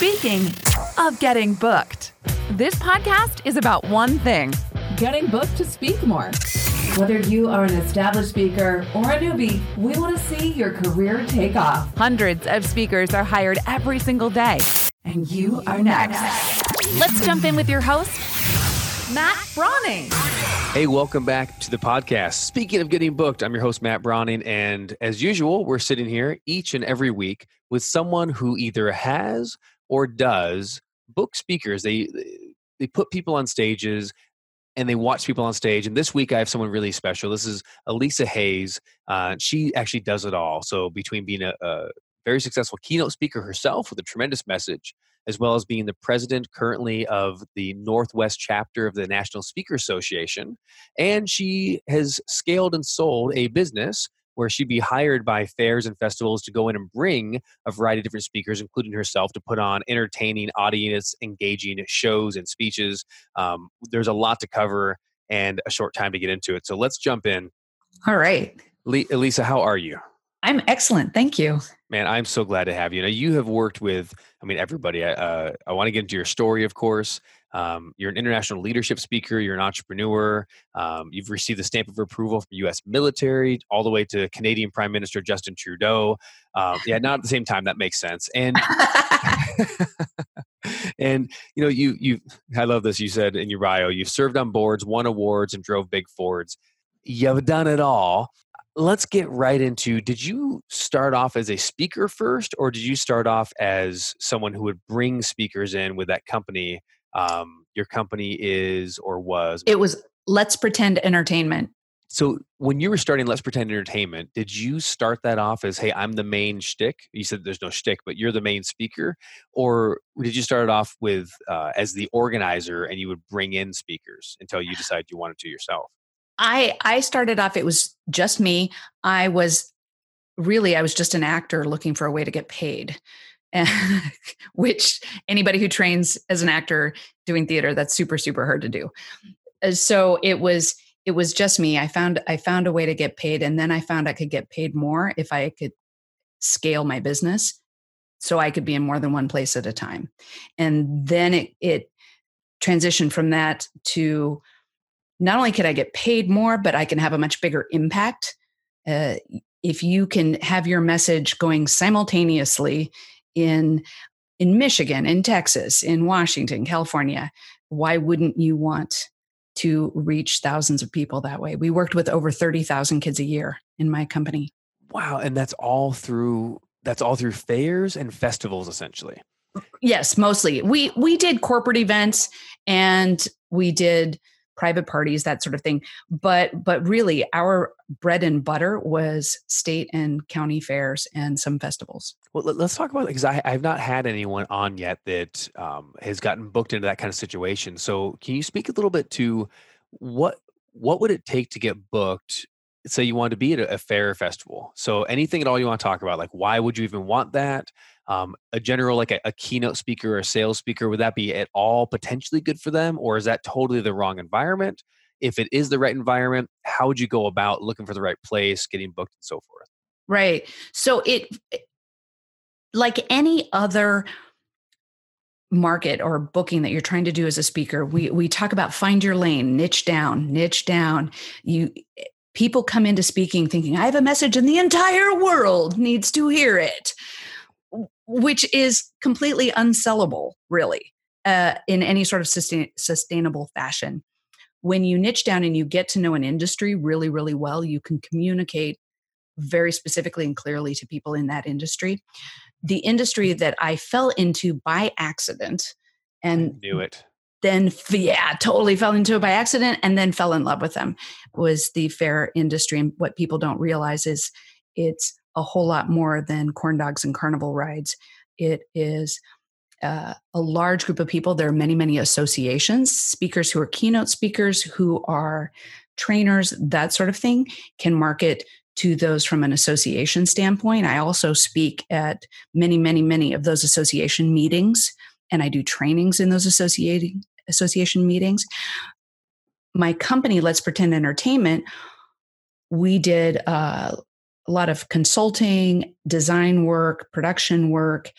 Speaking of getting booked, this podcast is about one thing getting booked to speak more. Whether you are an established speaker or a newbie, we want to see your career take off. Hundreds of speakers are hired every single day. And you are next. Let's jump in with your host, Matt Browning. Hey, welcome back to the podcast. Speaking of getting booked, I'm your host, Matt Browning. And as usual, we're sitting here each and every week with someone who either has or does book speakers. They, they put people on stages and they watch people on stage. And this week, I have someone really special. This is Elisa Hays. Uh, she actually does it all. So, between being a, a very successful keynote speaker herself with a tremendous message, as well as being the president currently of the Northwest chapter of the National Speaker Association. And she has scaled and sold a business where she'd be hired by fairs and festivals to go in and bring a variety of different speakers, including herself, to put on entertaining, audience engaging shows and speeches. Um, there's a lot to cover and a short time to get into it. So let's jump in. All right. Le- Elisa, how are you? I'm excellent. Thank you. Man, I'm so glad to have you. Now, you have worked with, I mean, everybody. Uh, I want to get into your story, of course. Um, you're an international leadership speaker. You're an entrepreneur. Um, you've received the stamp of approval from U.S. military, all the way to Canadian Prime Minister Justin Trudeau. Um, yeah, not at the same time. That makes sense. And and you know, you you. I love this. You said in your bio, you've served on boards, won awards, and drove big Fords. You've done it all let's get right into did you start off as a speaker first or did you start off as someone who would bring speakers in with that company um, your company is or was it was let's pretend entertainment. So when you were starting let's pretend entertainment did you start that off as hey i'm the main shtick you said there's no shtick but you're the main speaker or did you start it off with uh, as the organizer and you would bring in speakers until you decided you wanted to yourself I I started off it was just me. I was really I was just an actor looking for a way to get paid. which anybody who trains as an actor doing theater that's super super hard to do. Uh, so it was it was just me. I found I found a way to get paid and then I found I could get paid more if I could scale my business so I could be in more than one place at a time. And then it it transitioned from that to not only could I get paid more, but I can have a much bigger impact. Uh, if you can have your message going simultaneously in in Michigan, in Texas, in Washington, California, why wouldn't you want to reach thousands of people that way? We worked with over 30,000 kids a year in my company. Wow, and that's all through that's all through fairs and festivals essentially. Yes, mostly. We we did corporate events and we did private parties that sort of thing. But but really our bread and butter was state and county fairs and some festivals. Well let's talk about it because I, i've not had anyone on yet that um, has gotten booked into that kind of situation. So can you speak a little bit to what what would it take to get booked? Say you wanted to be at a fair festival. So anything at all you want to talk about? Like why would you even want that um, a general like a, a, keynote speaker or a sales speaker would that be at all potentially good for them or is that totally the wrong environment? If it is the right environment how would you go about looking for the right place getting booked and so forth? Right. So it like any other market or booking that you're trying to do as a speaker we we talk about find your lane niche down niche down. You people come into speaking thinking i have a message and the entire world needs to hear it which is completely unsellable, really, uh, in any sort of sustain- sustainable fashion. When you niche down and you get to know an industry really, really well, you can communicate very specifically and clearly to people in that industry. The industry that I fell into by accident and I knew it. Then, yeah, totally fell into it by accident and then fell in love with them was the fair industry. And what people don't realize is it's a whole lot more than corn dogs and carnival rides. It is uh, a large group of people. There are many, many associations, speakers who are keynote speakers, who are trainers, that sort of thing, can market to those from an association standpoint. I also speak at many, many, many of those association meetings, and I do trainings in those associating association meetings. My company, Let's Pretend Entertainment, we did uh, a lot of consulting, design work, production work,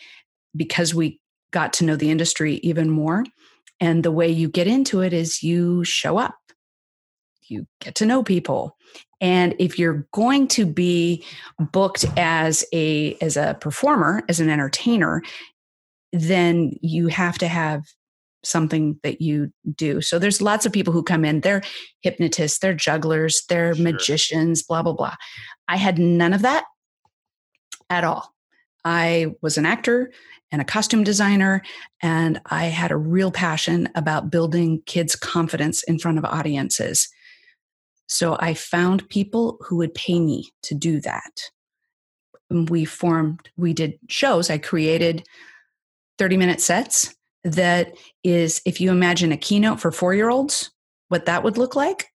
because we got to know the industry even more. And the way you get into it is you show up, you get to know people. And if you're going to be booked as a as a performer, as an entertainer, then you have to have something that you do. So there's lots of people who come in, they're hypnotists, they're jugglers, they're sure. magicians, blah, blah, blah. I had none of that at all. I was an actor and a costume designer, and I had a real passion about building kids' confidence in front of audiences. So I found people who would pay me to do that. We formed, we did shows. I created 30 minute sets that is, if you imagine a keynote for four year olds, what that would look like.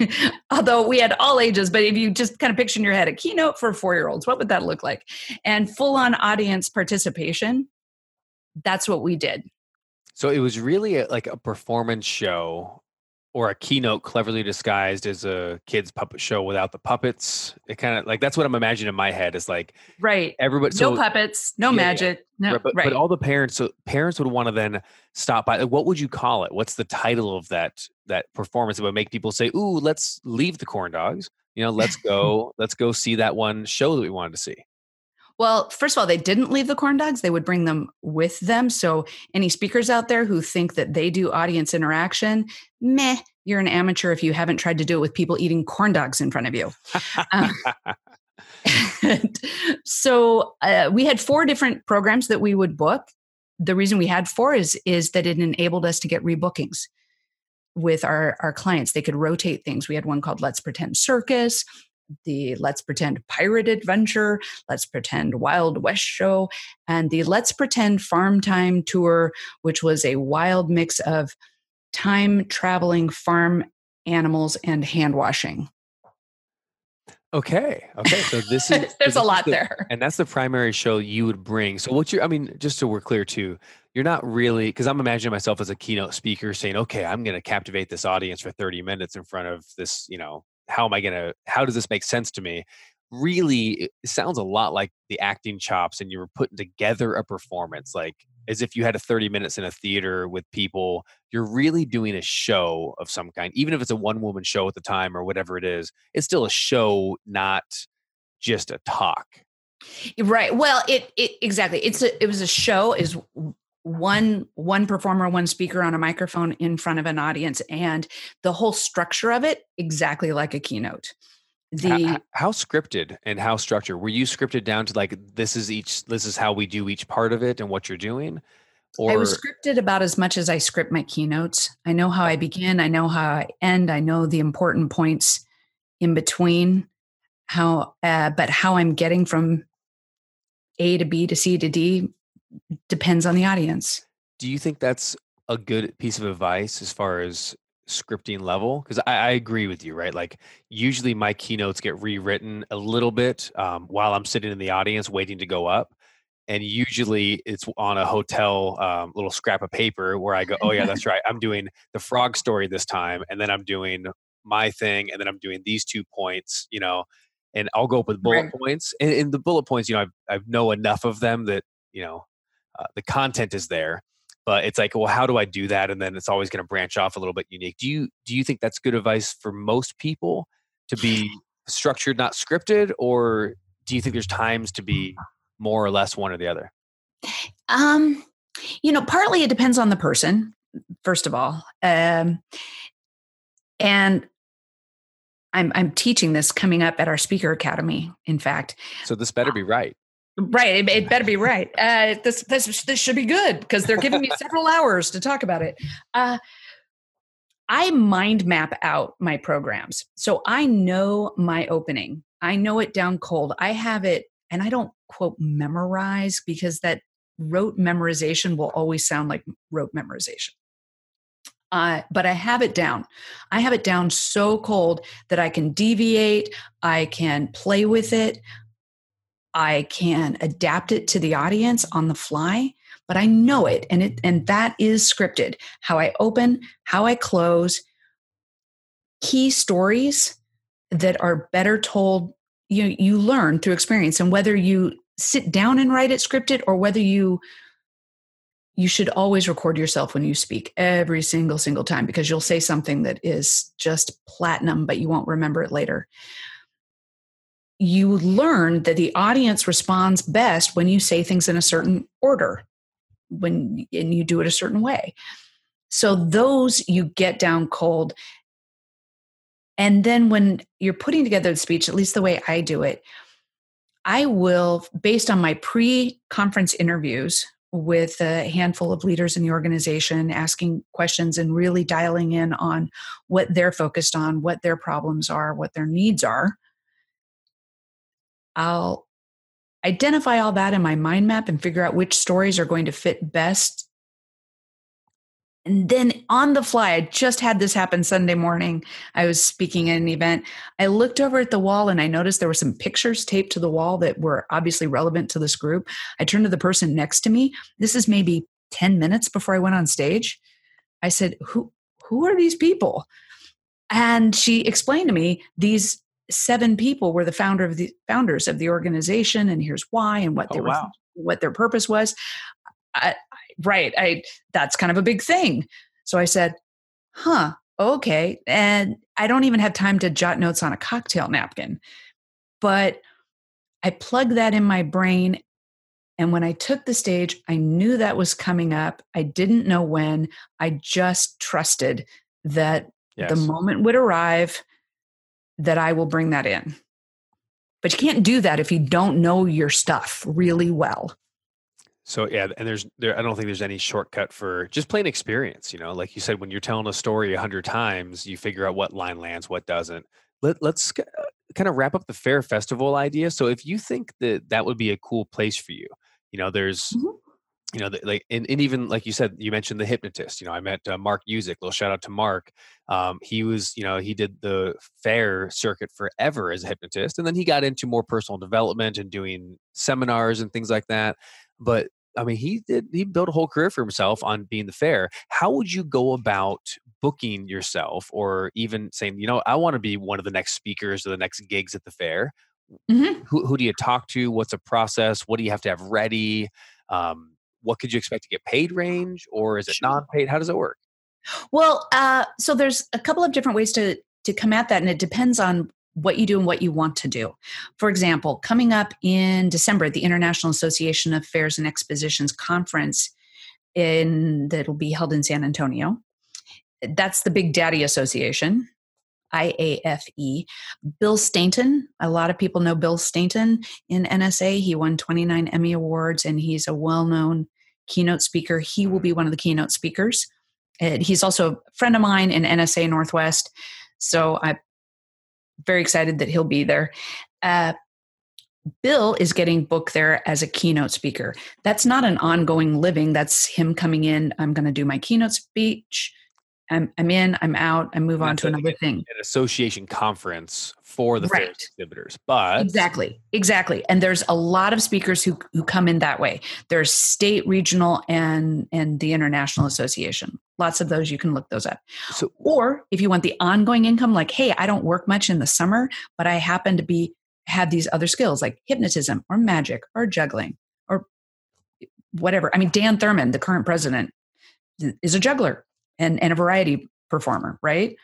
Although we had all ages, but if you just kind of picture in your head a keynote for four year olds, what would that look like? And full on audience participation, that's what we did. So it was really a, like a performance show or a keynote cleverly disguised as a kids puppet show without the puppets. It kind of like that's what I'm imagining in my head is like right. Everybody, no puppets, no yeah, magic, no. Right, but, right. but all the parents, so parents would want to then stop by. Like, what would you call it? What's the title of that that performance that would make people say, "Ooh, let's leave the corn dogs." You know, let's go, let's go see that one show that we wanted to see. Well, first of all, they didn't leave the corn dogs. They would bring them with them. So, any speakers out there who think that they do audience interaction, meh, you're an amateur if you haven't tried to do it with people eating corn dogs in front of you. um, so, uh, we had four different programs that we would book. The reason we had four is is that it enabled us to get rebookings with our our clients. They could rotate things. We had one called Let's Pretend Circus the Let's Pretend Pirate Adventure, Let's Pretend Wild West Show, and the Let's Pretend Farm Time Tour, which was a wild mix of time traveling farm animals and hand washing. Okay. Okay. So this is there's so a lot the, there. And that's the primary show you would bring. So what's your I mean, just so we're clear too, you're not really because I'm imagining myself as a keynote speaker saying, okay, I'm gonna captivate this audience for 30 minutes in front of this, you know, how am I going to, how does this make sense to me? Really, it sounds a lot like the acting chops and you were putting together a performance, like as if you had a 30 minutes in a theater with people. You're really doing a show of some kind, even if it's a one woman show at the time or whatever it is, it's still a show, not just a talk. Right. Well, it, it exactly. It's a, it was a show is one one performer one speaker on a microphone in front of an audience and the whole structure of it exactly like a keynote the how, how, scripted and how structured were you scripted down to like this is each this is how we do each part of it and what you're doing or I was scripted about as much as I script my keynotes. I know how I begin, I know how I end, I know the important points in between. How, uh, but how I'm getting from A to B to C to D depends on the audience. Do you think that's a good piece of advice as far as scripting level? Because I, I, agree with you, right? Like usually my keynotes get rewritten a little bit um, while I'm sitting in the audience waiting to go up. And usually it's on a hotel um, little scrap of paper where I go, oh, yeah, that's right. I'm doing the frog story this time. And then I'm doing my thing. And then I'm doing these two points, you know, and I'll go up with bullet right. points. And, and the bullet points, you know, I've, I know enough of them that, you know, uh, the content is there but it's like well how do i do that and then it's always going to branch off a little bit unique do you do you think that's good advice for most people to be structured not scripted or do you think there's times to be more or less one or the other um you know partly it depends on the person first of all um and I'm I'm teaching this coming up at our speaker academy. In fact, so this better be right. Right. It, it, better be right. Uh, this, this, this should be good because they're giving me several hours to talk about it. Uh, I mind map out my programs. So I know my opening. I know it down cold. I have it, and I don't quote memorize because that rote memorization will always sound like rote memorization. Uh, but I have it down. I have it down so cold that I can deviate, I can play with it, I can adapt it to the audience on the fly, but I know it and it and that is scripted. How I open, how I close, key stories that are better told you you learn through experience and whether you sit down and write it scripted or whether you you should always record yourself when you speak every single single time because you'll say something that is just platinum but you won't remember it later you learn that the audience responds best when you say things in a certain order when and you do it a certain way. So those you get down cold. And then when you're putting together the speech at least the way i do it i will based on my pre-conference interviews with a handful of leaders in the organization asking questions and really dialing in on what they're focused on what their problems are what their needs are i'll identify all that in my mind map and figure out which stories are going to fit best and then on the fly, I just had this happen Sunday morning. I was speaking at an event. I looked over at the wall and I noticed there were some pictures taped to the wall that were obviously relevant to this group. I turned to the person next to me. This is maybe 10 minutes before I went on stage. I said, Who who are these people? And she explained to me these seven people were the founder of the founders of the organization and here's why and what oh, they were wow. what their purpose was. I, right i that's kind of a big thing so i said huh okay and i don't even have time to jot notes on a cocktail napkin but i plugged that in my brain and when i took the stage i knew that was coming up i didn't know when i just trusted that yes. the moment would arrive that i will bring that in but you can't do that if you don't know your stuff really well so yeah, and there's there I don't think there's any shortcut for just plain experience. You know, like you said, when you're telling a story a hundred times, you figure out what line lands, what doesn't. Let let's uh, kind of wrap up the fair festival idea. So if you think that that would be a cool place for you, you know, there's. Mm-hmm. You know, like, and, and even like you said, you mentioned the hypnotist. You know, I met uh, Mark Usick. Little shout out to Mark. Um, he was, you know, he did the fair circuit forever as a hypnotist, and then he got into more personal development and doing seminars and things like that. But I mean, he did he built a whole career for himself on being the fair. How would you go about booking yourself or even saying, you know, I want to be one of the next speakers or the next gigs at the fair? Mm-hmm. Who, who do you talk to? What's a process? What do you have to have ready? Um, what could you expect to get paid range or is it non-paid? How does it work? Well, uh, so there's a couple of different ways to to come at that, and it depends on what you do and what you want to do. For example, coming up in December, the International Association of Fairs and Expositions conference in that'll be held in San Antonio. That's the Big Daddy Association, IAFE. Bill Stainton, a lot of people know Bill Stainton in NSA. He won 29 Emmy Awards and he's a well known keynote speaker. He will be one of the keynote speakers. He's also a friend of mine in NSA Northwest. So I'm very excited that he'll be there. Uh, Bill is getting booked there as a keynote speaker. That's not an ongoing living. That's him coming in. I'm going to do my keynote speech. I'm, I'm in, I'm out, I move on to another thing. An association conference for the right. exhibitors. But exactly, exactly. And there's a lot of speakers who who come in that way. There's state, regional, and and the international association. Lots of those. You can look those up. So, or if you want the ongoing income, like, hey, I don't work much in the summer, but I happen to be have these other skills like hypnotism or magic or juggling or whatever. I mean, Dan Thurmon, the current president, is a juggler and and a variety performer, right?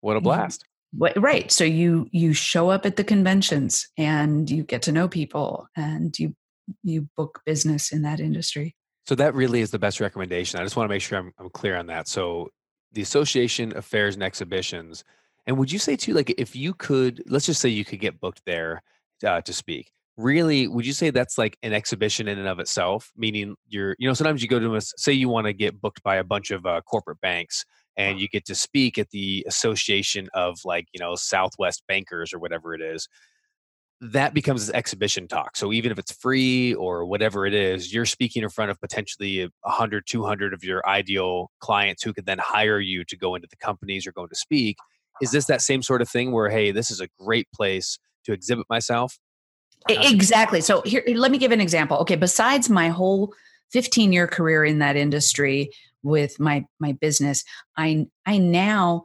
What a blast. What, right. So you you show up at the conventions and you get to know people and you you book business in that industry. So that really is the best recommendation. I just want to make sure I'm, I'm clear on that. So the Association of Fairs and Exhibitions, and would you say too, like if you could, let's just say you could get booked there uh, to speak, really would you say that's like an exhibition in and of itself? Meaning you're you know sometimes you go to a say you want to get booked by a bunch of uh, corporate banks and you get to speak at the association of like you know southwest bankers or whatever it is that becomes an exhibition talk. So even if it's free or whatever it is you're speaking in front of potentially 100 200 of your ideal clients who could then hire you to go into the companies or go to speak. Is this that same sort of thing where hey this is a great place to exhibit myself Exactly. So here, let me give an example. Okay, besides my whole 15 year career in that industry with my my business, I I now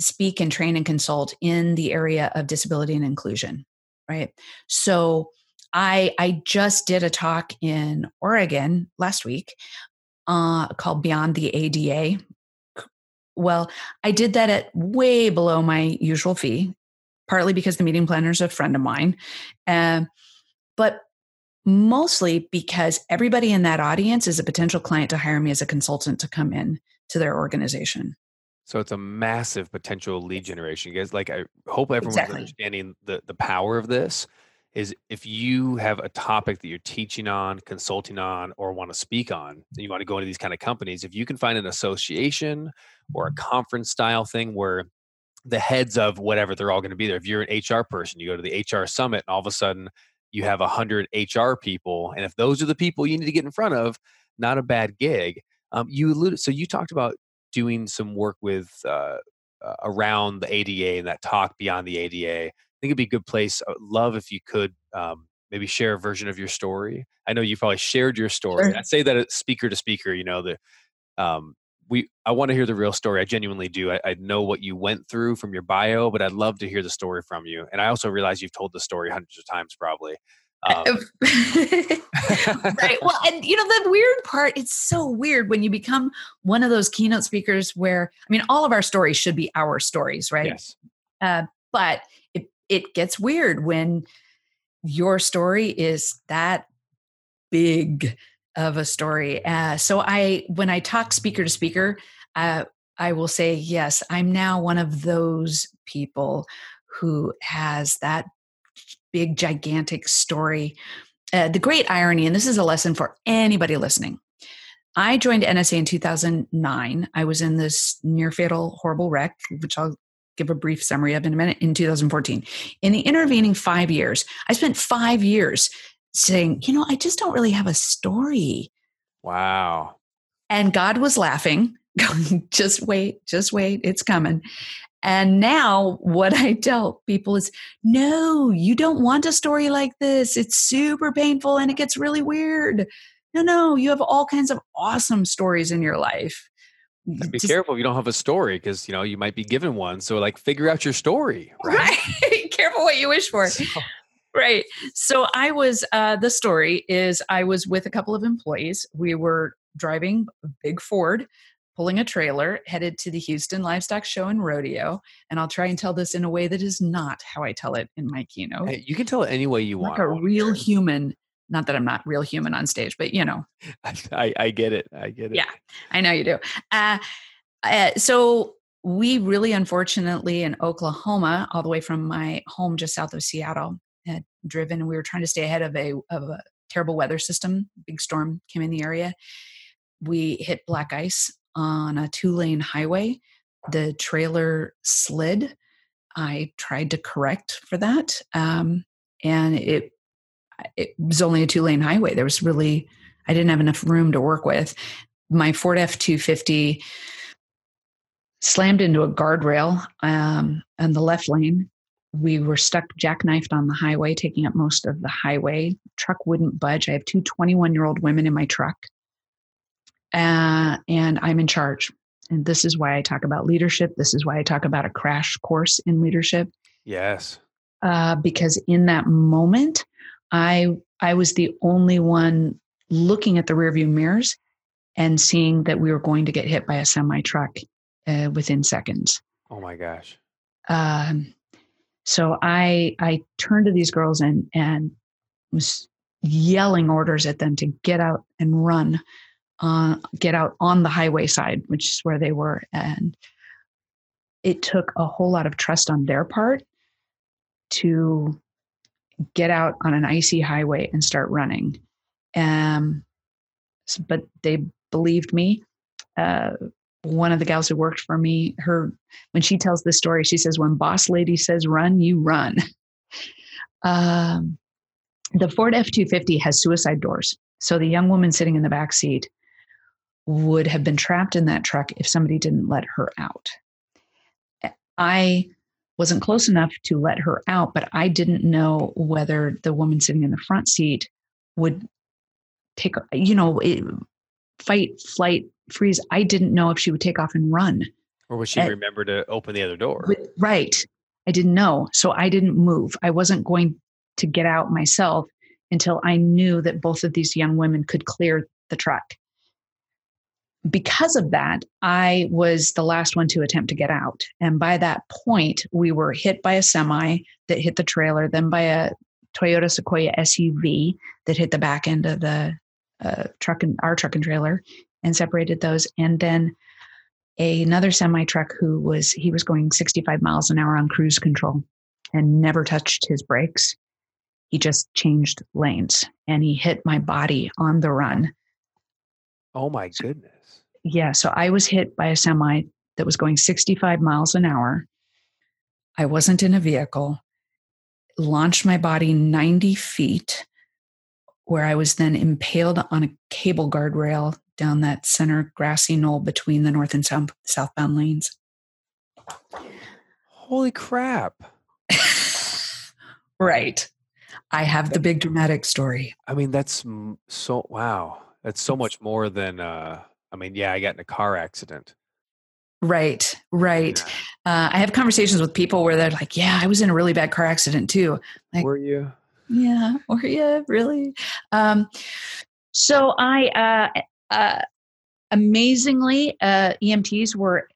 speak and train and consult in the area of disability and inclusion. Right. So I I just did a talk in Oregon last week uh, called Beyond the ADA. Well, I did that at way below my usual fee, partly because the meeting planner is a friend of mine, uh, but mostly because everybody in that audience is a potential client to hire me as a consultant to come in to their organization. So it's a massive potential lead generation. You guys, like, I hope everyone's Exactly. understanding the the power of this. Is if you have a topic that you're teaching on, consulting on, or want to speak on, and you want to go into these kind of companies, if you can find an association or a conference style thing where the heads of whatever they're all going to be there. If you're an HR person, you go to the HR summit, and all of a sudden you have a hundred HR people, and if those are the people you need to get in front of, not a bad gig. Um, you alluded, so you talked about doing some work with uh, uh, around the ADA and that talk beyond the ADA. I think it'd be a good place. Love if you could um, maybe share a version of your story. I know you probably shared your story. Sure. I'd say that speaker to speaker. You know the um, we. I want to hear the real story. I genuinely do. I, I know what you went through from your bio, but I'd love to hear the story from you. And I also realize you've told the story hundreds of times, probably. Um, right. Well, and you know, the weird part, it's so weird when you become one of those keynote speakers where, I mean, all of our stories should be our stories, right? Yes. Uh, but it, it gets weird when your story is that big of a story. Uh, so I, when I talk speaker to speaker, uh, I will say, yes, I'm now one of those people who has that big, gigantic story. Uh, the great irony, and this is a lesson for anybody listening. I joined NSA in 2009. I was in this near fatal, horrible wreck, which I'll give a brief summary of in a minute, in 2014. In the intervening five years, I spent five years saying, you know, I just don't really have a story. Wow. And God was laughing, going, just wait, just wait, it's coming. And now, what I tell people is no, you don't want a story like this. It's super painful and it gets really weird. No, no, you have all kinds of awesome stories in your life. And be Just- careful if you don't have a story because you know you might be given one. So like figure out your story. Right. Right. Careful what you wish for. So- Right. So I was, uh, the story is I was with a couple of employees. We were driving a big Ford, pulling a trailer, headed to the Houston Livestock Show and Rodeo. And I'll try and tell this in a way that is not how I tell it in my keynote. Hey, you can tell it any way you like want. a I wanna real human. Not that I'm not real human on stage, but you know. I, I get it. I get it. Yeah. I know you do. Uh, uh, so we really, unfortunately, in Oklahoma, all the way from my home just south of Seattle, had driven, and we were trying to stay ahead of a of a terrible weather system. Big storm came in the area. We hit black ice on a two lane highway. The trailer slid. I tried to correct for that, um, and it it was only a two lane highway. There was really I didn't have enough room to work with. My Ford F two fifty slammed into a guardrail um, on the left lane. We were stuck jackknifed on the highway, taking up most of the highway. Truck wouldn't budge. I have two 21 year old women in my truck, uh, and I'm in charge. And this is why I talk about leadership. This is why I talk about a crash course in leadership Yes. uh, because in that moment, I I was the only one looking at the rearview mirrors and seeing that we were going to get hit by a semi truck uh, within seconds. Oh my gosh. Um, so I I turned to these girls and and was yelling orders at them to get out and run, uh, get out on the highway side, which is where they were, and it took a whole lot of trust on their part to get out on an icy highway and start running. Um, but they believed me. Uh, one of the gals who worked for me, her when she tells this story, she says, "When boss lady says run, you run." Um, the Ford F two fifty has suicide doors, so the young woman sitting in the back seat would have been trapped in that truck if somebody didn't let her out. I wasn't close enough to let her out, but I didn't know whether the woman sitting in the front seat would take, you know, fight, flight, freeze. I didn't know if she would take off and run. Or would she Uh, remember to open the other door? With- Right. I didn't know. So I didn't move. I wasn't going to get out myself until I knew that both of these young women could clear the truck. Because of that, I was the last one to attempt to get out. And by that point, we were hit by a semi that hit the trailer, then by a Toyota Sequoia SUV that hit the back end of the uh, truck and our truck and trailer and separated those. And then another semi truck who was he was going 65 miles an hour on cruise control and never touched his brakes. He just changed lanes and he hit my body on the run. Oh my goodness. Yeah, so I was hit by a semi that was going 65 miles an hour. I wasn't in a vehicle. Launched my body 90 feet, where I was then impaled on a cable guardrail down that center grassy knoll between the north and south, southbound lanes. Holy crap. right. I have the big dramatic story. I mean, that's so, wow. That's so much more than, uh, I mean, yeah, I got in a car accident. Right, right. Yeah. Uh, I have conversations with people where they're like, "Yeah, I was in a really bad car accident too." Like, were you? Yeah, you really? Um, so I uh, uh, amazingly, uh, EMTs were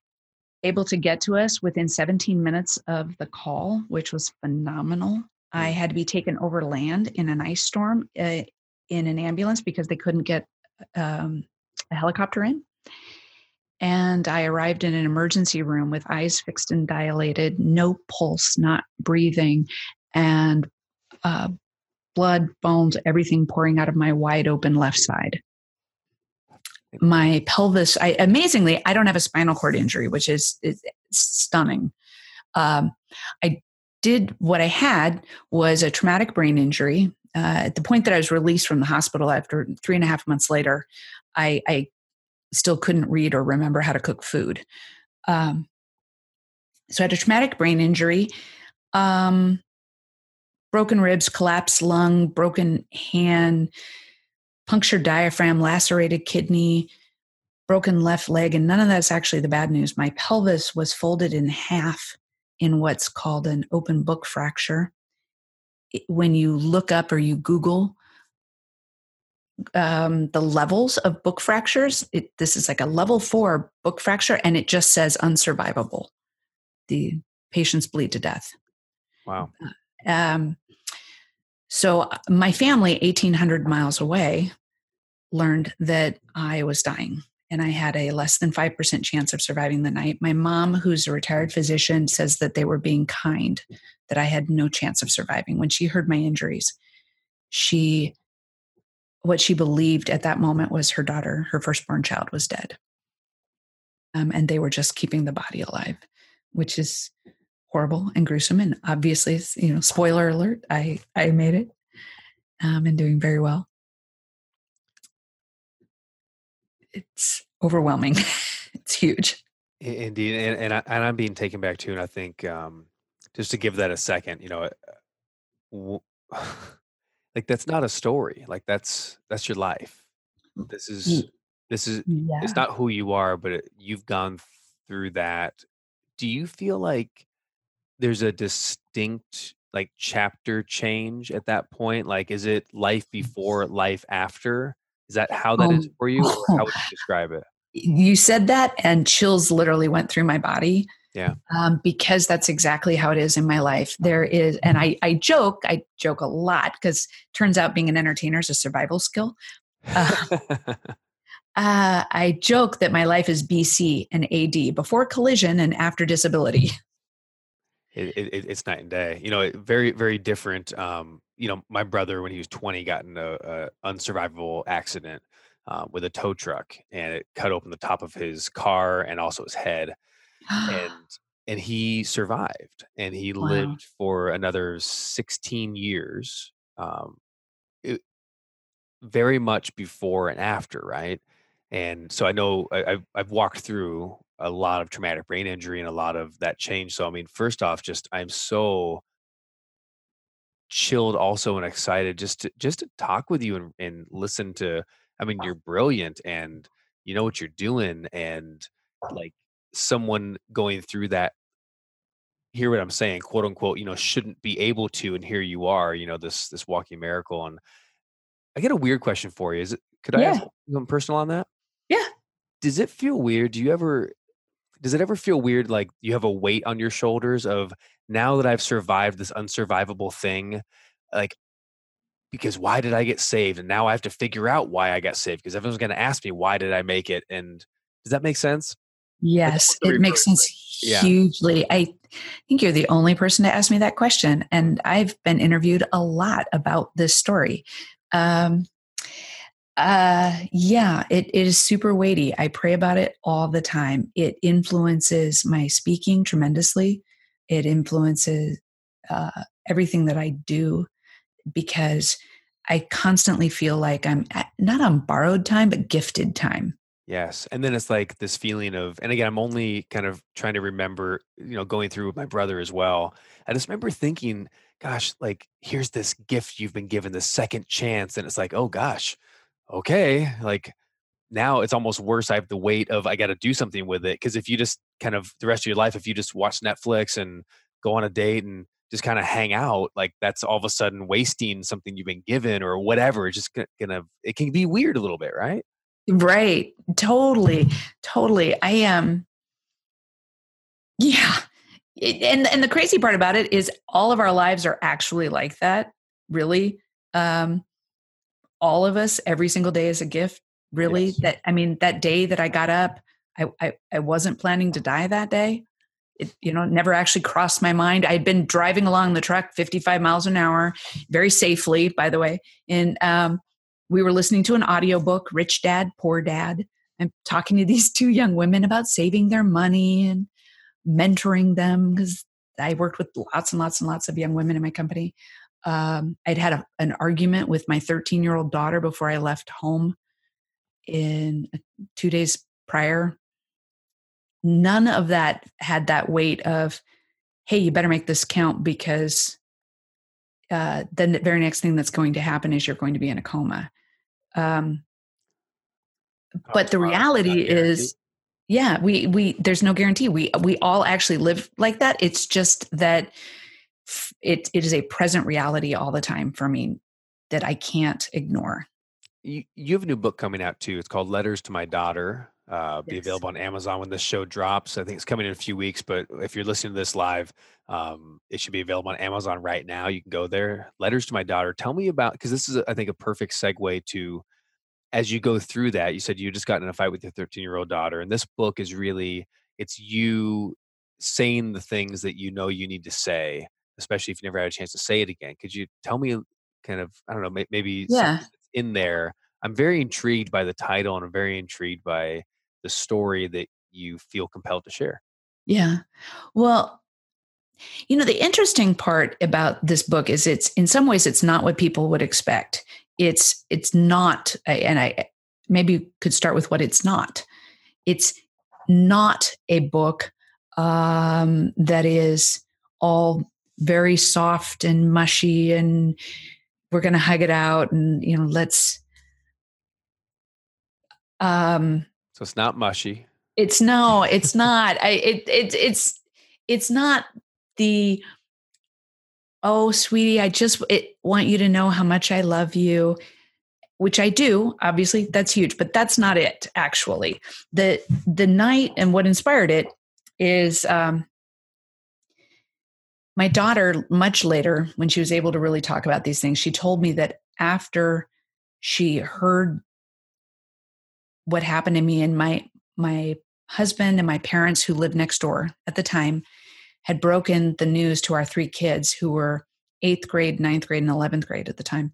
able to get to us within 17 minutes of the call, which was phenomenal. I mm. had to be taken over land in an ice storm uh, in an ambulance because they couldn't get um, a helicopter in. And I arrived in an emergency room with eyes fixed and dilated, no pulse, not breathing, and uh, blood, bones, everything pouring out of my wide open left side. My pelvis i amazingly i don't have a spinal cord injury which is, is stunning. Um, i did what i had was a traumatic brain injury. Uh, at the point that i was released from the hospital after three and a half months later i, I still couldn't read or remember how to cook food. Um, so i had a traumatic brain injury. Um, broken ribs collapsed lung broken hand punctured diaphragm, lacerated kidney, broken left leg, and none of that's actually the bad news. My pelvis was folded in half in what's called an open book fracture. When you look up or you Google um, the levels of book fractures, it, this is like a level four book fracture, and it just says unsurvivable. The patients bleed to death. Wow. Um, so uh, my family, 1,800 miles away, learned that I was dying and I had a less than 5% chance of surviving the night. My mom, who's a retired physician, says that they were being kind, that I had no chance of surviving. When she heard my injuries, she, what she believed at that moment was her daughter, her firstborn child, was dead. Um, and they were just keeping the body alive, which is horrible and gruesome. And obviously, you know, spoiler alert, I I made it um, and doing very well. It's overwhelming. it's huge. Indeed, and and, I, and I'm being taken back too. And I think um, just to give that a second, you know, w- like that's not a story. Like that's that's your life. This is this is yeah. it's not who you are, but it, you've gone through that. Do you feel like there's a distinct like chapter change at that point? Like, is it life before, life after? Is that how that um, is for you, or how would you describe it? You said that, and chills literally went through my body. Yeah. Um, because that's exactly how it is in my life. There is, and I, I joke, I joke a lot because turns out being an entertainer is a survival skill. Uh, uh, I joke that my life is BC and AD, before collision and after disability it, it, it's night and day. You know, very very different. Um, you know, my brother when he was 20 got in a, a unsurvivable accident uh, with a tow truck, and it cut open the top of his car and also his head, and and he survived, and he wow. lived for another 16 years. Um, it, very much before and after, right? And so I know I, I've, I've walked through a lot of traumatic brain injury and a lot of that change. So I mean, first off, just I'm so chilled also and excited just to just to talk with you and, and listen to I mean, you're brilliant and you know what you're doing and like someone going through that hear what I'm saying, quote unquote, you know, shouldn't be able to, and here you are, you know, this this walking miracle. And I get a weird question for you. Is it could I Yeah. ask something personal on that? Yeah. Does it feel weird? Do you ever does it ever feel weird like you have a weight on your shoulders of now that I've survived this unsurvivable thing, like because why did I get saved? And now I have to figure out why I got saved because everyone's gonna ask me why did I make it? And does that make sense? Yes, it makes sense hugely. I think you're the only person to ask me that question, and I've been interviewed a lot about this story. Um, uh, yeah, it, it is super weighty. I pray about it all the time. It influences my speaking tremendously. It influences uh, everything that I do because I constantly feel like I'm at, not on borrowed time, but gifted time. Yes. And then it's like this feeling of, and again, I'm only kind of trying to remember, you know, going through with my brother as well. I just remember thinking, gosh, like, here's this gift you've been given, the second chance. And it's like, oh gosh, okay. Like now it's almost worse. I have the weight of, I got to do something with it. Cause if you just kind of the rest of your life, if you just watch Netflix and go on a date and just kind of hang out, like that's all of a sudden wasting something you've been given or whatever. It's just gonna, it can be weird a little bit, right? Right. Totally. Totally. I am. Um, yeah. It- and and the crazy part about it is all of our lives are actually like that. Really. Um all of us every single day is a gift. Really. Yes. That I mean that day that I got up, I I, I wasn't planning to die that day. It, you know, never actually crossed my mind. I'd been driving along the truck 55 miles an hour, very safely, by the way. And um, we were listening to an audiobook, Rich Dad, Poor Dad. I'm talking to these two young women about saving their money and mentoring them because I worked with lots and lots and lots of young women in my company. Um, I'd had a, an argument with my 13 year old daughter before I left home in uh, two days prior. None of that had that weight of, hey, you better make this count because uh, then the very next thing that's going to happen is you're going to be in a coma. Um, but the reality is, yeah, we we there's no guarantee. We we all actually live like that. It's just that it it is a present reality all the time for me that I can't ignore. you, you have a new book coming out too. It's called Letters to My Daughter. Uh, be Yes. available on Amazon when this show drops. I think it's coming in a few weeks, but if you're listening to this live, um, it should be available on Amazon right now. You can go there. Letters to My Daughter. Tell me about because this is, I think, a perfect segue to as you go through that. You said you just got in a fight with your 13 year old daughter, and this book is really it's you saying the things that you know you need to say, especially if you never had a chance to say it again. Could you tell me, kind of, I don't know, maybe Yeah. in there? I'm very intrigued by the title, and I'm very intrigued by the story that you feel compelled to share. Yeah. Well, you know, the interesting part about this book is it's in some ways it's not what people would expect. It's it's not and I maybe could start with what it's not. It's not a book um, that is all very soft and mushy and we're going to hug it out and you know let's um So it's not mushy. it's no, it's not. I it it it's it's not the oh sweetie, I just it, want you to know how much I love you, which I do. Obviously, that's huge, but that's not it actually. The the night and what inspired it is um my daughter much later when she was able to really talk about these things, she told me that after she heard what happened to me and my my husband and my parents who lived next door at the time had broken the news to our three kids who were eighth grade ninth grade and 11th grade at the time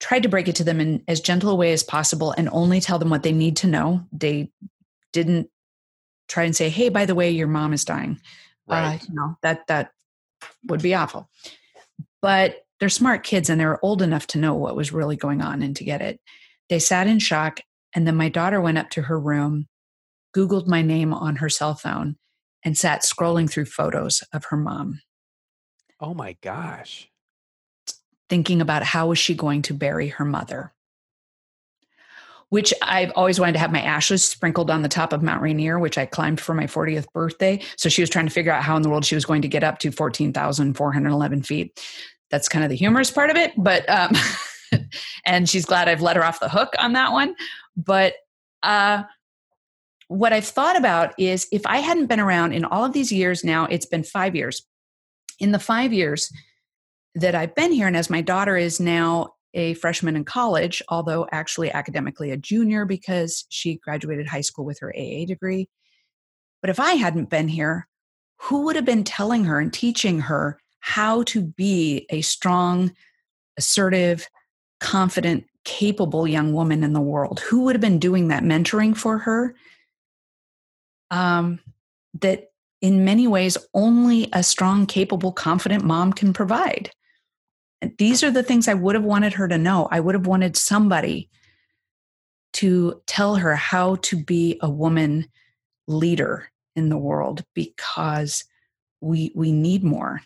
tried to break it to them in as gentle a way as possible and only tell them what they need to know they didn't try and say hey by the way your mom is dying Right. uh, you know that that would be awful. But they're smart kids and they're old enough to know what was really going on and to get it. They sat in shock and then my daughter went up to her room googled my name on her cell phone and sat scrolling through photos of her mom. Oh my gosh. thinking about how was she going to bury her mother which I've always wanted to have my ashes sprinkled on the top of Mount Rainier, which I climbed for my 40th birthday. So she was trying to figure out how in the world she was going to get up to 14,411 feet. That's kind of the humorous part of it, but um, and she's glad I've let her off the hook on that one. But uh, what I've thought about is if I hadn't been around in all of these years now, it's been five years. In the five years that I've been here, and as my daughter is now a freshman in college, although actually academically a junior because she graduated high school with her AA degree. But if I hadn't been here, who would have been telling her and teaching her how to be a strong, assertive, confident, capable young woman in the world? Who would have been doing that mentoring for her? Um, that in many ways only a strong, capable, confident mom can provide. These are the things I would have wanted her to know. I would have wanted somebody to tell her how to be a woman leader in the world because we we need more.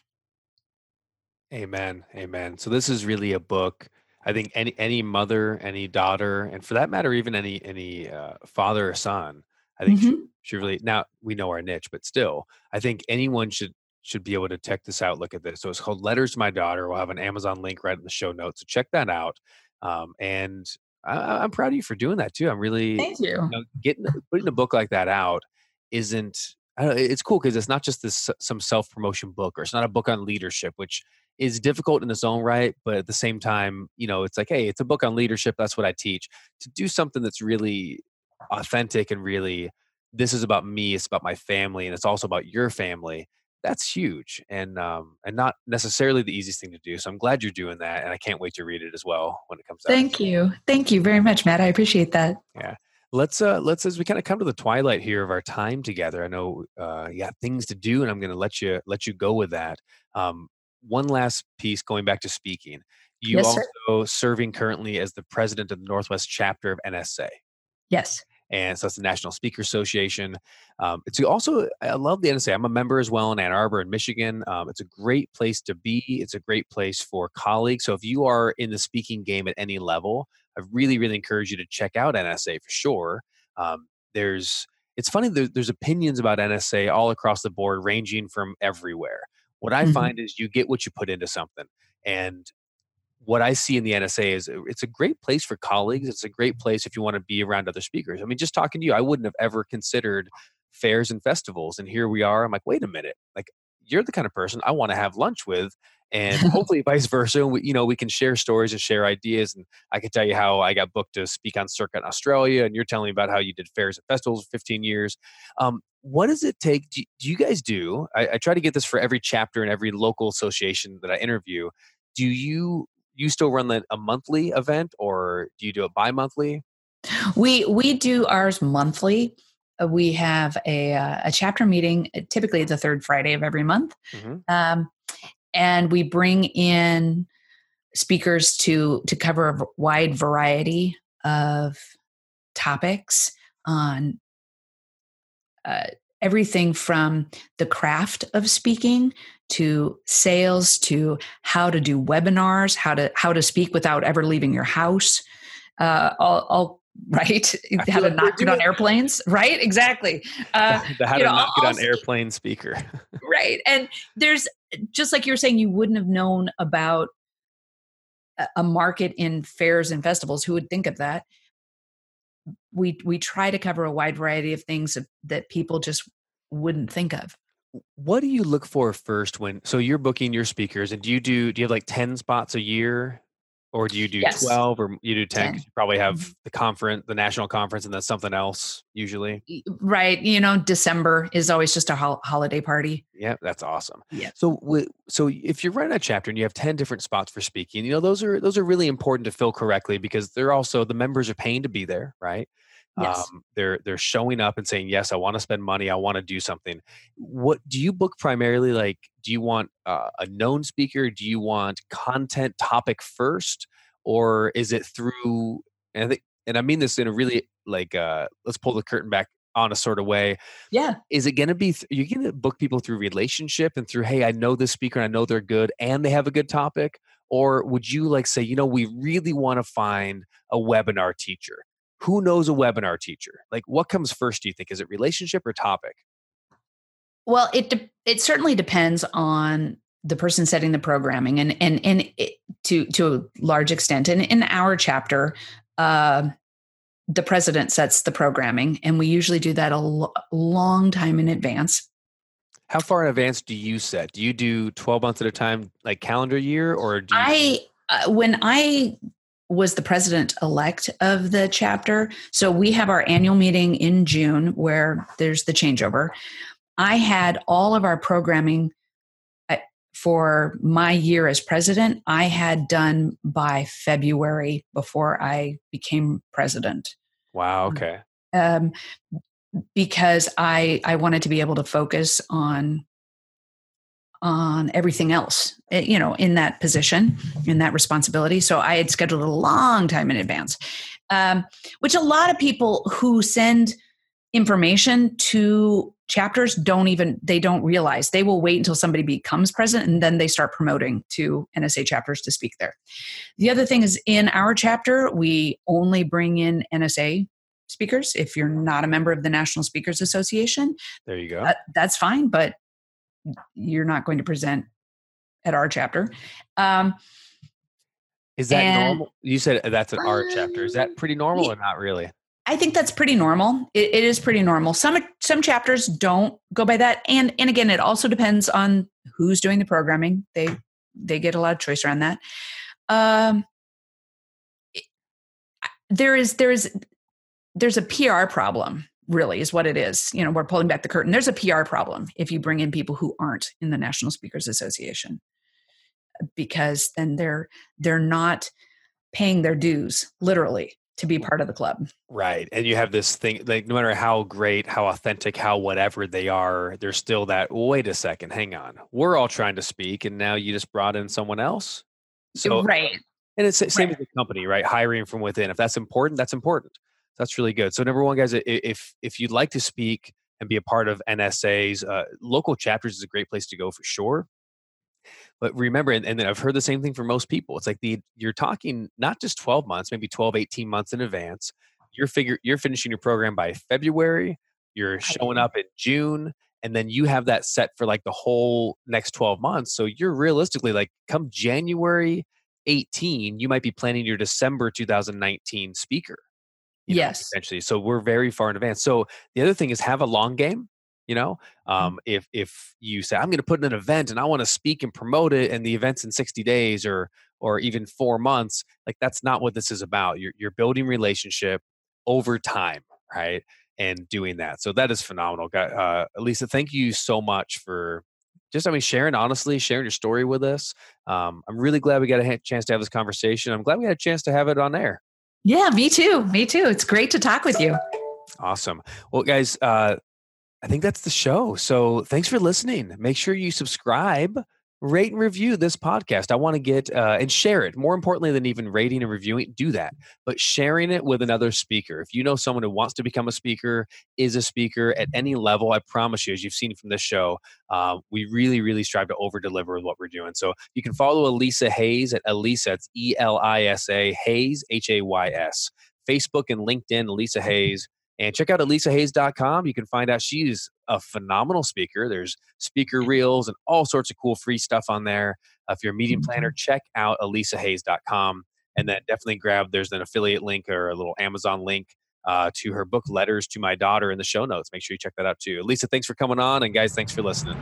Amen. Amen. So this is really a book I think any any mother, any daughter, and for that matter, even any any uh, father or son, I think mm-hmm. should, should really. Now we know our niche, but still, I think anyone should should be able to check this out. Look at this. So it's called Letters to My Daughter. We'll have an Amazon link right in the show notes. So check that out. Um, and I, am proud of you for doing that too. I'm really thank you. you know, getting putting a book like that out isn't. it's cool because it's not just this some self promotion book, or it's not a book on leadership, which is difficult in its own right. But at the same time, you know, it's like, hey, it's a book on leadership. That's what I teach. To do something that's really authentic and really this is about me it's about my family and it's also about your family that's huge and um, and not necessarily the easiest thing to do. So I'm glad you're doing that, and I can't wait to read it as well when it comes out. Thank you, thank you very much, Matt. I appreciate that. Yeah, let's uh let's as we kind of come to the twilight here of our time together. I know uh, you got things to do, and I'm going to let you let you go with that. Um, one last piece, going back to speaking. You yes, also sir. serving currently as the president of the Northwest chapter of NSA. Yes and so that's the National Speaker Association. Um, it's also I love the NSA. I'm a member as well in Ann Arbor in Michigan. Um, it's a great place to be. It's a great place for colleagues. So if you are in the speaking game at any level, I really really encourage you to check out NSA for sure. Um, there's it's funny there's, there's opinions about NSA all across the board, ranging from everywhere. What I mm-hmm. find is you get what you put into something, and what I see in the NSA is uh, it's a great place for colleagues. It's a great place if you want to be around other speakers. I mean, just talking to you, I wouldn't have ever considered fairs and festivals. And here we are. I'm like, wait a minute. Like, you're the kind of person I want to have lunch with. And hopefully vice versa. We, you know, we can share stories and share ideas. And I can tell you how I got booked to speak on circuit in Australia. And you're telling me about how you did fairs and festivals for 15 years. Um, what does it take? Do, do you guys do? I, I try to get this for every chapter and every local association that I interview. Do you you still run a monthly event or do you do it bi-monthly we we do ours monthly uh, we have a, uh, a chapter meeting uh, typically the third friday of every month mm-hmm. um, and we bring in speakers to to cover a wide variety of topics on uh, everything from the craft of speaking to sales to how to do webinars how to how to speak without ever leaving your house uh, all, all right? How to like not get on airplanes right? Exactly. Uh, the, how to know, not get on airplane speaker. Right and there's just like you were saying you wouldn't have known about a market in fairs and festivals. Who would think of that we we try to cover a wide variety of things that people just wouldn't think of. What do you look for first when so you're booking your speakers and do you do do you have like 10 spots a year or do you do yes. 12 or you do 10, 10. you probably have mm-hmm. the conference the national conference and then something else usually right you know december is always just a ho- holiday party yeah that's awesome yeah so we, so if you're running a chapter and you have 10 different spots for speaking you know those are those are really important to fill correctly because they're also the members are paying to be there right Yes. Um, they're they're showing up and saying, "Yes, I want to spend money. I want to do something." What do you book primarily? Like, do you want uh, a known speaker? Do you want content topic first, or is it through? And I think, and I mean this in a really like, uh, let's pull the curtain back on a sort of way. Yeah. Is it going to be? Th- you're going to book people through relationship and through, hey, I know this speaker, and I know they're good, and they have a good topic, or would you like say, you know, we really want to find a webinar teacher? Who knows a webinar teacher? Like, what comes first? Do you think is it relationship or topic? Well, it de- it certainly depends on the person setting the programming, and and and it, to to a large extent. And in our chapter, uh, the president sets the programming, and we usually do that a long time in advance. How far in advance do you set? Do you do twelve months at a time, like calendar year, or do you- I uh, when I was the president elect of the chapter. So we have our annual meeting in June where there's the changeover. I had all of our programming uh, for my year as president, I had done by February before I became president. Wow. Okay. Um, because I I wanted to be able to focus on on everything else, eh, you know, in that position, in that responsibility. So I had scheduled a long time in advance, um, which a lot of people who send information to chapters don't even they don't realize they will wait until somebody becomes president and then they start promoting to nsa chapters to speak there the other thing is in our chapter we only bring in nsa speakers if you're not a member of the national speakers association There you go. that, that's fine but you're not going to present at our chapter um, Is that and- normal? You said that's an art chapter. Is that pretty normal Ye- or not really? I think that's pretty normal. It, it is pretty normal. Some some chapters don't go by that, and and again, it also depends on who's doing the programming. They they get a lot of choice around that. Um, there is there is there's a PR problem. Really, is what it is. You know, we're pulling back the curtain. There's a PR problem if you bring in people who aren't in the National Speakers Association, because then they're they're not paying their dues literally to be part of the club. Right. And you have this thing like no matter how great, how authentic, how whatever they are, there's still that wait a second, hang on. We're all trying to speak and now you just brought in someone else. So right. and it's the same Right. as the company, right? Hiring from within. If that's important, that's important. That's really good. So number one, guys, if if you'd like to speak and be a part of NSA's uh, local chapters is a great place to go for sure. But remember, and, and then I've heard the same thing for most people. It's like the you're talking not just 12 months, maybe 12, 18 months in advance. You're figure you're finishing your program by February. You're showing up in June, and then you have that set for like the whole next 12 months. So you're realistically like come January 18, you might be planning your December 2019 speaker. You know, Yes. essentially. So we're very far in advance. So the other thing is have a long game. You know, um, if if you say I'm going to put in an event and I want to speak and promote it, and the event's in 60 days or or even four months, like that's not what this is about. You're you're building relationship over time, right? And doing that. So that is phenomenal. Got- Uh, Lisa, thank you so much for just I mean sharing honestly, sharing your story with us. Um, I'm really glad we got a chance to have this conversation. I'm glad we had a chance to have it on air. Yeah, me too. Me too. It's great to talk with you. Awesome. Well, guys, uh, I think that's the show. So thanks for listening. Make sure you subscribe, rate, and review this podcast. I want to get uh, and share it. More importantly than even rating and reviewing, do that. But sharing it with another speaker. If you know someone who wants to become a speaker, is a speaker at any level, I promise you, as you've seen from this show, uh, we really, really strive to over deliver with what we're doing. So you can follow Elisa Hays at Elisa. It's E L I S A Hays H A Y S. Facebook and LinkedIn, Elisa Hays. And check out elisahays.com. You can find out she's a phenomenal speaker. There's speaker reels and all sorts of cool free stuff on there. Uh, if you're a meeting planner, check out elisahays.com. And then definitely grab, there's an affiliate link or a little Amazon link uh, to her book, Letters to My Daughter, in the show notes. Make sure you check that out too. Elisa, thanks for coming on. And guys, thanks for listening.